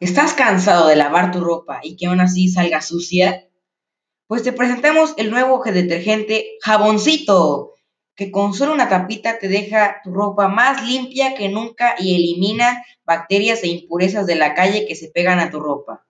¿Estás cansado de lavar tu ropa y que aún así salga sucia? Pues te presentamos el nuevo detergente Jaboncito, que con solo una tapita te deja tu ropa más limpia que nunca y elimina bacterias e impurezas de la calle que se pegan a tu ropa.